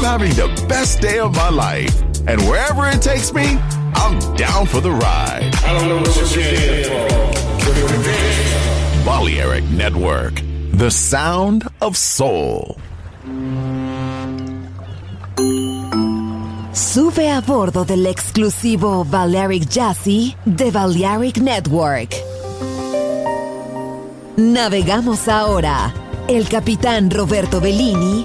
I'm having the best day of my life. And wherever it takes me, I'm down for the ride. I don't know what you're here for. Balearic Network, the sound of soul. Sube a bordo del exclusivo Balearic Jazzy de Balearic Network. Navegamos ahora. El capitán Roberto Bellini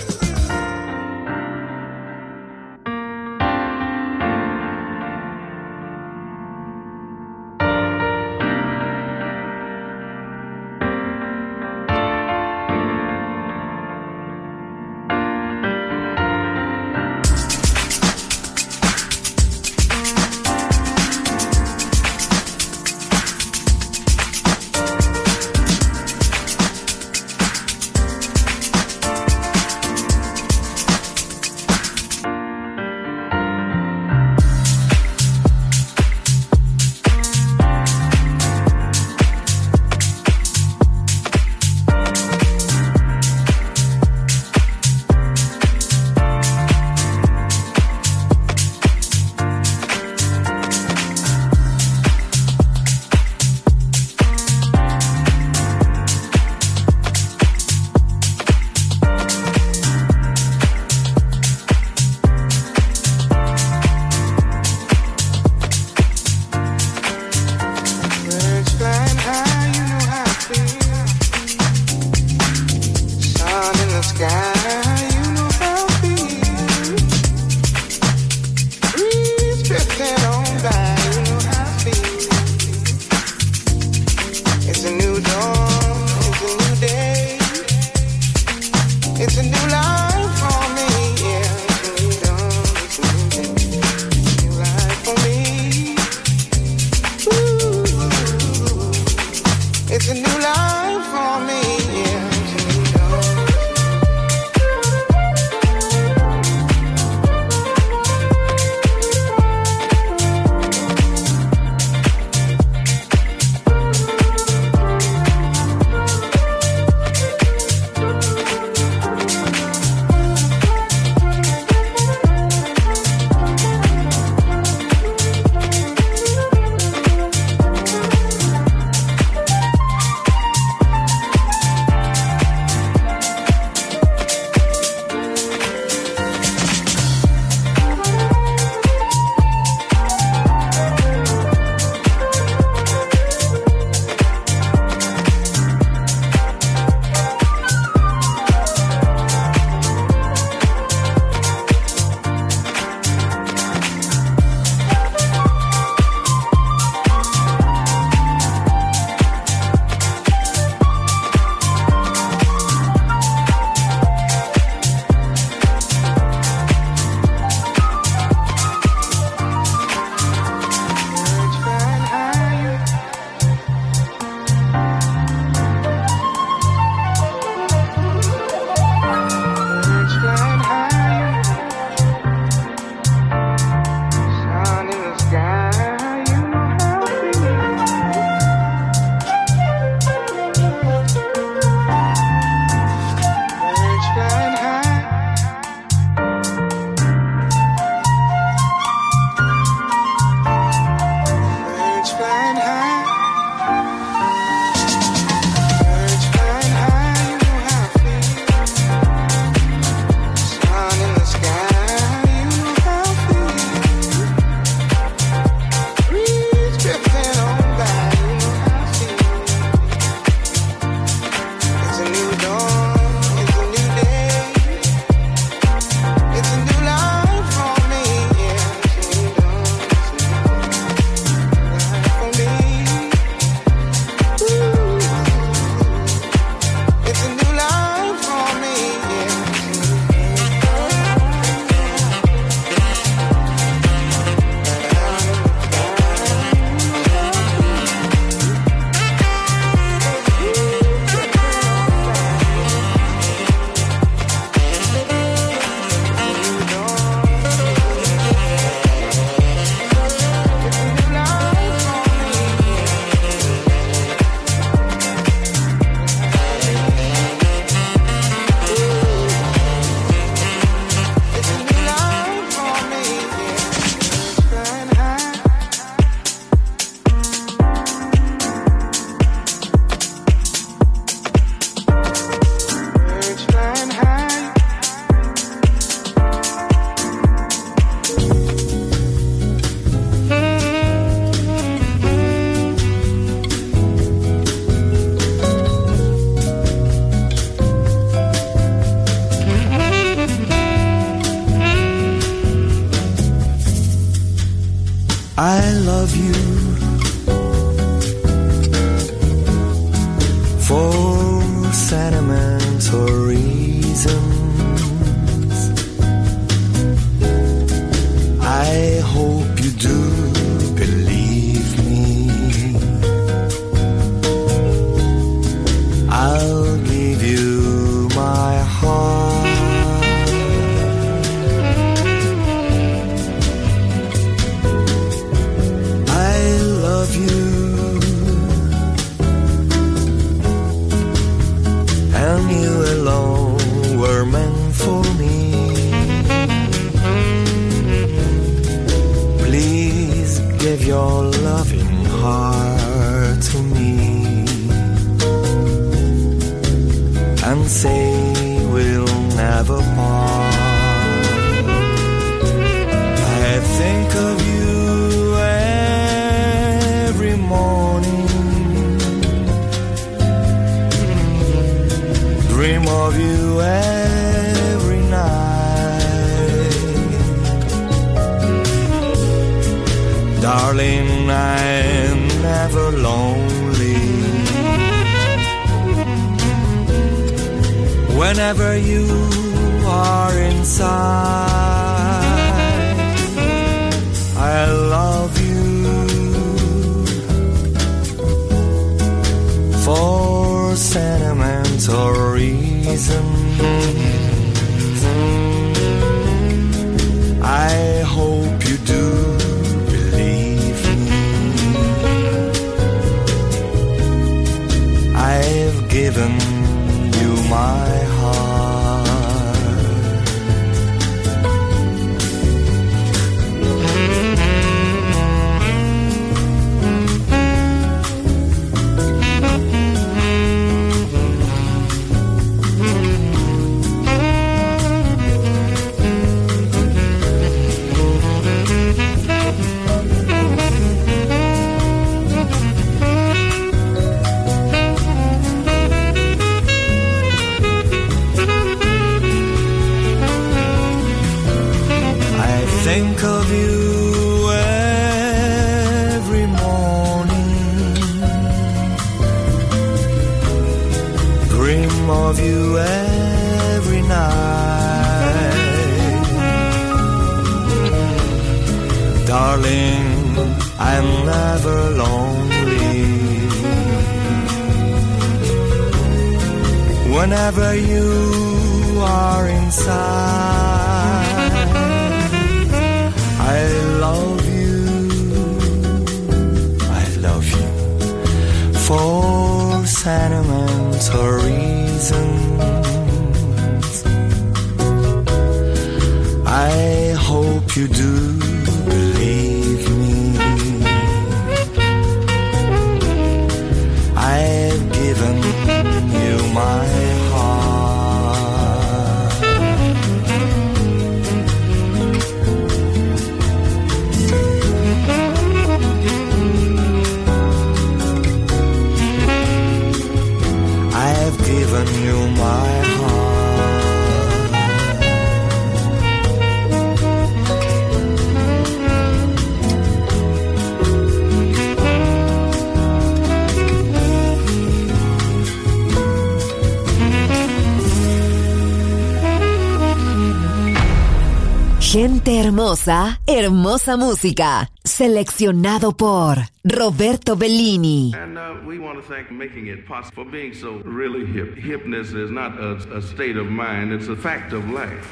Hermosa, hermosa música. Seleccionado por Roberto Bellini. And uh, we want to thank making it possible for being so really hip. Hipness is not a, a state of mind, it's a fact of life.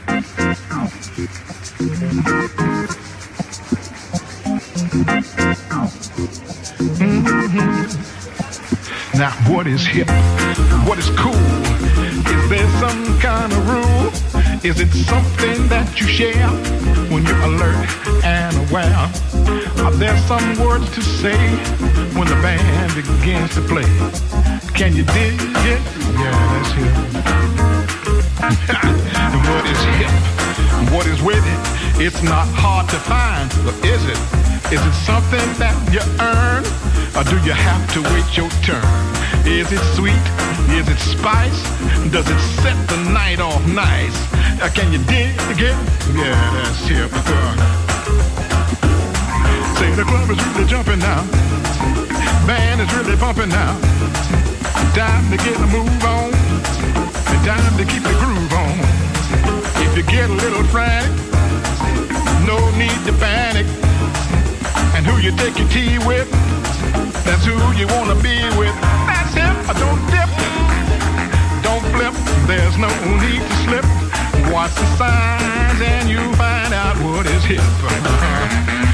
Now, what is hip? What is cool? Is there some kind of rule? Is it something that you share when you're alert and aware? Are there some words to say when the band begins to play? Can you dig it? Yeah, that's hip. what is hip? What is with it? It's not hard to find, but is it? Is it something that you earn? Or do you have to wait your turn? Is it sweet? Is it spice? Does it set the night off nice? Uh, can you dig it? Again? Yeah, that's hip. Say the club is really jumping now. Band is really pumping now. Time to get a move on. Time to keep the groove on. If you get a little frantic, no need to panic. And who you take your tea with, that's who you wanna be with. Don't dip, don't flip. There's no need to slip. Watch the signs and you'll find out what is hip.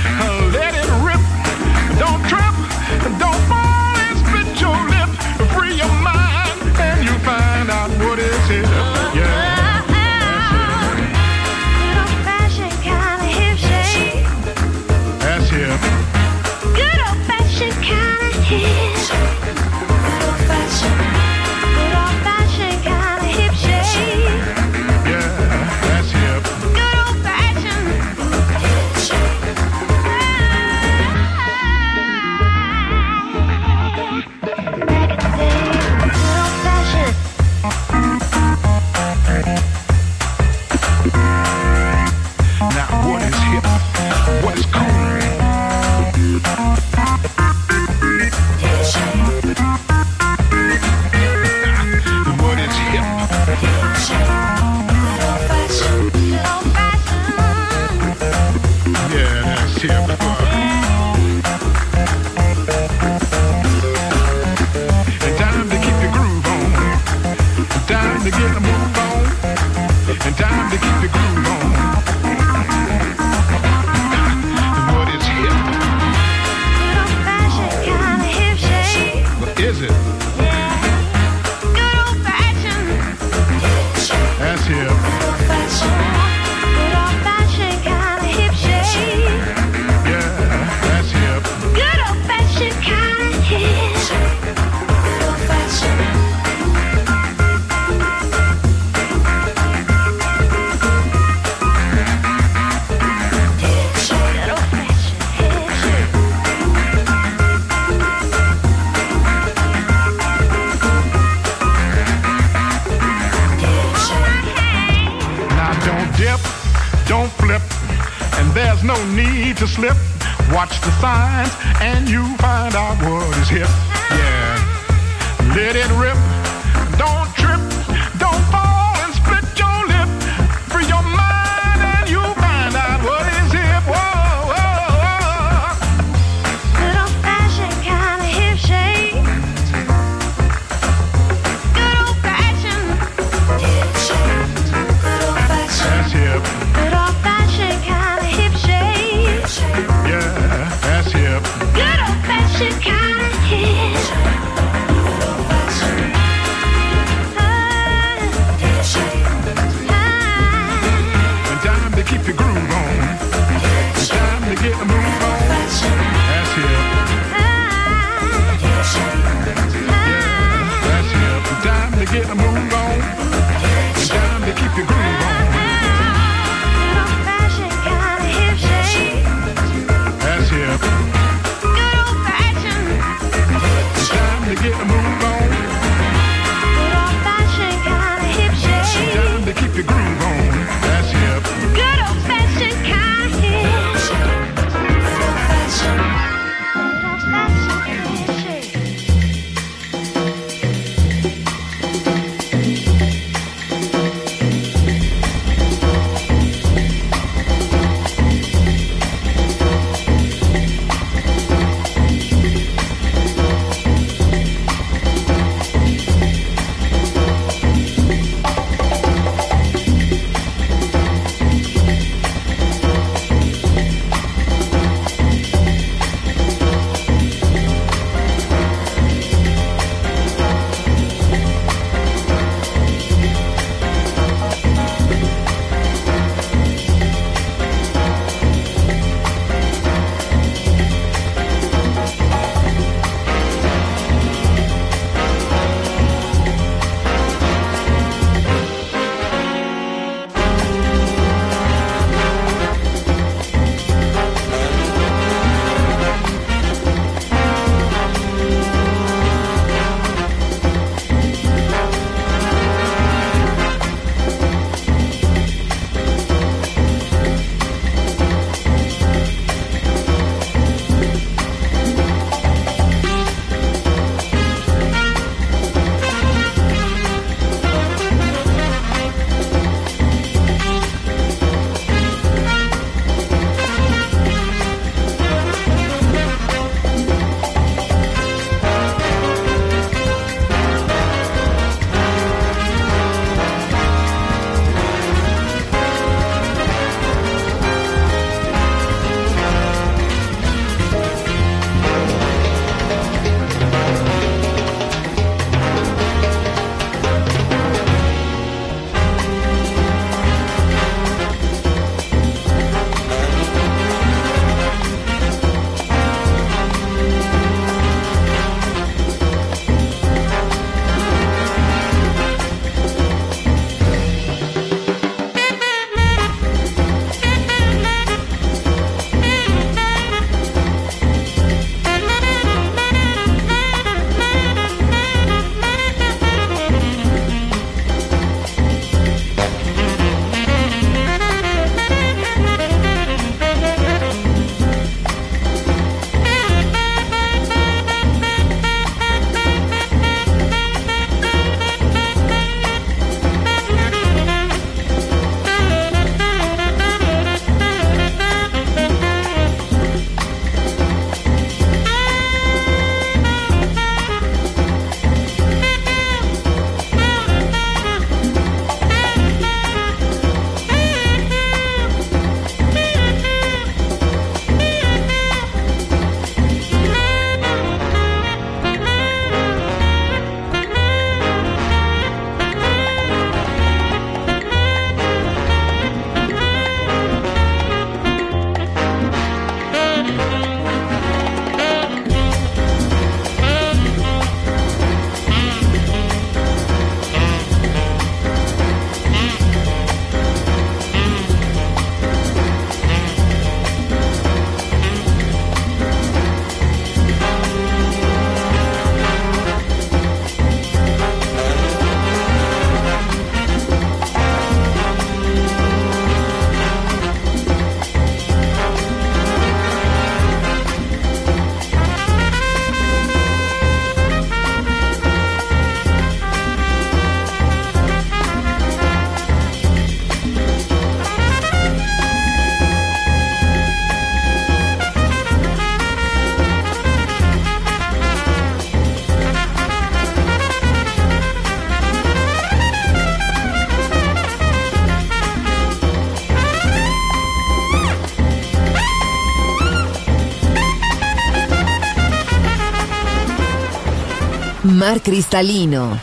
Mar cristalino,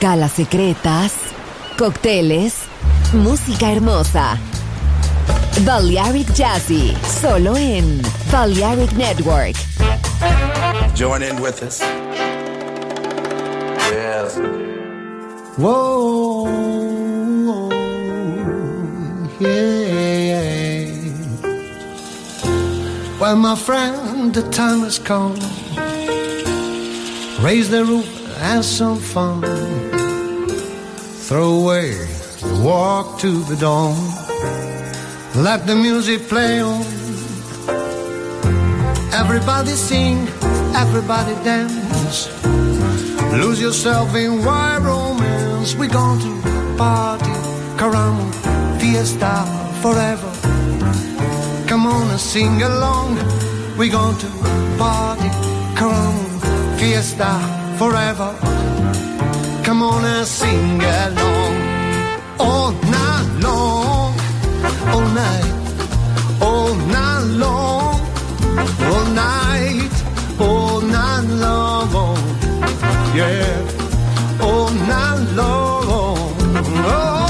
calas secretas, cócteles, música hermosa. Balearic Jazzy, solo en Balearic Network. Join in with us. Yes. Whoa, yeah. Well, my friend, the time has come. Raise the roof, have some fun. Throw away the walk to the dawn. Let the music play on. Everybody sing, everybody dance. Lose yourself in wild romance. We're going to party, caramba, fiesta forever. Come on and sing along. We're going to party, caramba, fiesta forever. Come on and sing along. All night long, all night, all night long, all night, all night long. Yeah, all night long. Oh.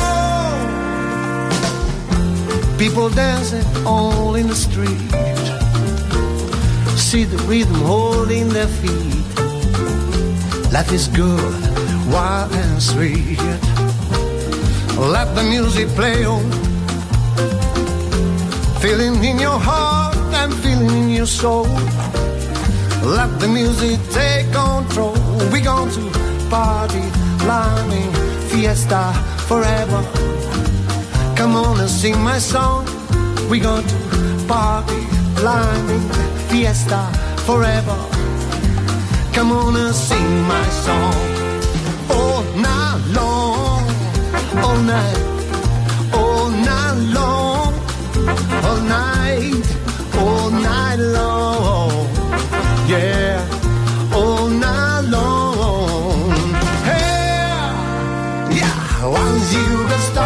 People dancing all in the street. See the rhythm holding their feet. Life is good, wild and sweet. Let the music play on. Feeling in your heart and feeling in your soul. Let the music take control. We're going to party, climbing, fiesta forever. Come on and sing my song. We're going to party, climbing, fiesta forever. Come on and sing my song. All night long, all night, all night long, all night, all night long. Yeah, all night long. Hey, yeah, once you get started,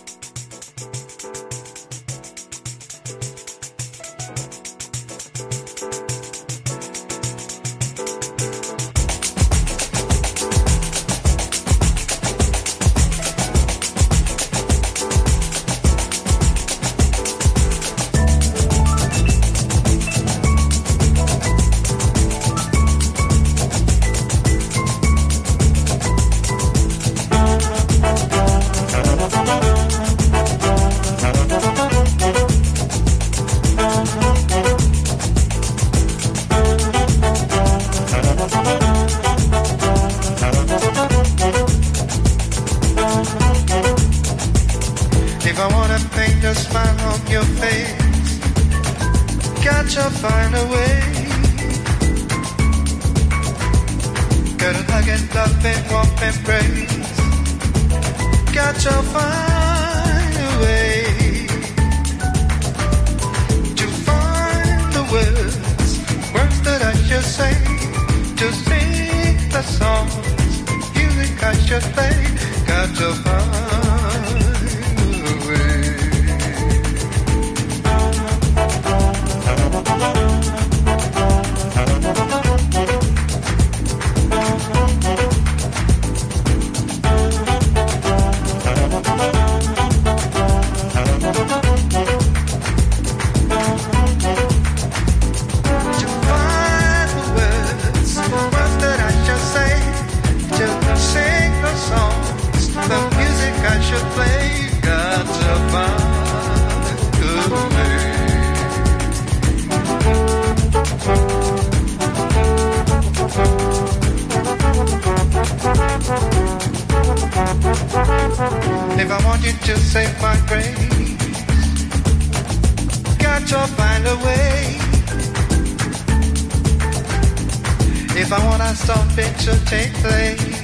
take place.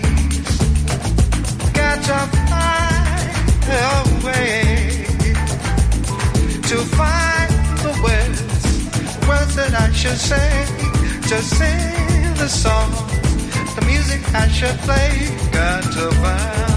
Got to find a way to find the words, words that I should say, to sing the song, the music I should play. Got to find.